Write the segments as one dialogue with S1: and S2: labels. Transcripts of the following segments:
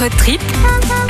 S1: Road trip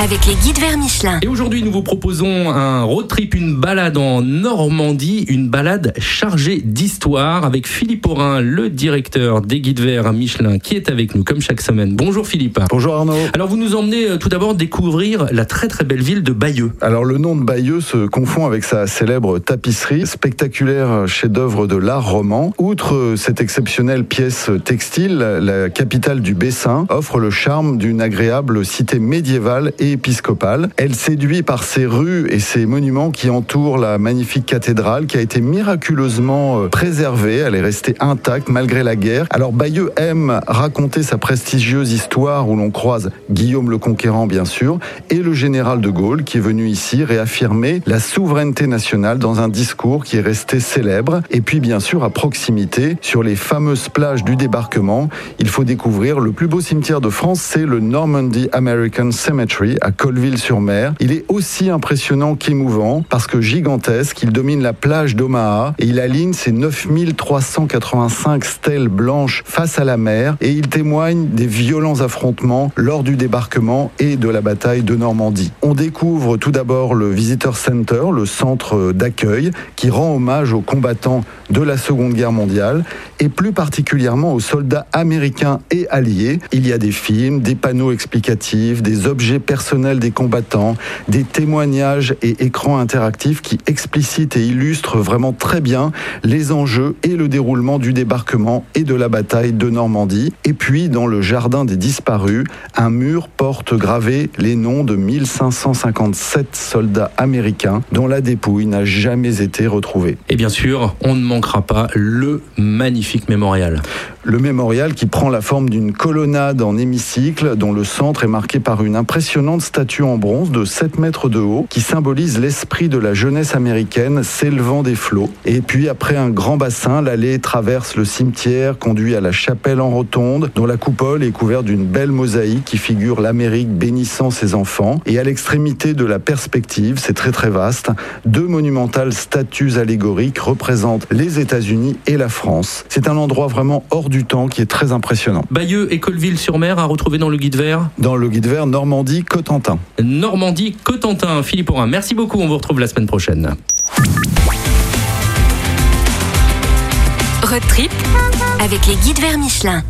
S1: avec les guides vers Michelin.
S2: Et aujourd'hui, nous vous proposons un road trip, une balade en Normandie, une balade chargée d'histoire avec Philippe Aurin, le directeur des guides verts Michelin, qui est avec nous comme chaque semaine. Bonjour Philippe.
S3: Bonjour Arnaud.
S2: Alors vous nous emmenez euh, tout d'abord découvrir la très très belle ville de Bayeux.
S3: Alors le nom de Bayeux se confond avec sa célèbre tapisserie, spectaculaire chef-d'œuvre de l'art roman. Outre cette exceptionnelle pièce textile, la capitale du Bessin offre le charme d'une agréable cité médiévale et épiscopale. Elle séduit par ses rues et ses monuments qui entourent la magnifique cathédrale qui a été miraculeusement euh, préservée. Elle est restée intacte malgré la guerre. Alors Bayeux aime raconter sa prestigieuse histoire où l'on croise Guillaume le Conquérant bien sûr et le général de Gaulle qui est venu ici réaffirmer la souveraineté nationale dans un discours qui est resté célèbre. Et puis bien sûr à proximité sur les fameuses plages du débarquement, il faut découvrir le plus beau cimetière de France, c'est le Normandy American Cemetery à Colville-sur-Mer. Il est aussi impressionnant qu'émouvant parce que gigantesque, il domine la plage d'Omaha et il aligne ses 9385 stèles blanches face à la mer et il témoigne des violents affrontements lors du débarquement et de la bataille de Normandie. On découvre tout d'abord le Visitor Center, le centre d'accueil qui rend hommage aux combattants de la Seconde Guerre mondiale et plus particulièrement aux soldats américains et alliés. Il y a des films, des panneaux explicatifs, des objets personnels des combattants, des témoignages et écrans interactifs qui explicitent et illustrent vraiment très bien les enjeux et le déroulement du débarquement et de la bataille de Normandie. Et puis, dans le jardin des disparus, un mur porte gravé les noms de 1557 soldats américains dont la dépouille n'a jamais été retrouvée.
S2: Et bien sûr, on ne manquera pas le magnifique mémorial.
S3: Le mémorial qui prend la forme d'une colonnade en hémicycle dont le centre est marqué par une impressionnante statue en bronze de 7 mètres de haut qui symbolise l'esprit de la jeunesse américaine s'élevant des flots. Et puis après un grand bassin, l'allée traverse le cimetière, conduit à la chapelle en rotonde dont la coupole est couverte d'une belle mosaïque qui figure l'Amérique bénissant ses enfants. Et à l'extrémité de la perspective, c'est très très vaste, deux monumentales statues allégoriques représentent les États-Unis et la France. C'est un endroit vraiment hors du temps qui est très impressionnant.
S2: Bayeux et Colville-sur-Mer à retrouver dans le guide vert
S3: Dans le guide vert Normandie-Cotentin.
S2: Normandie-Cotentin. Philippe Aurin, merci beaucoup. On vous retrouve la semaine prochaine.
S1: Road trip avec les guides vers Michelin.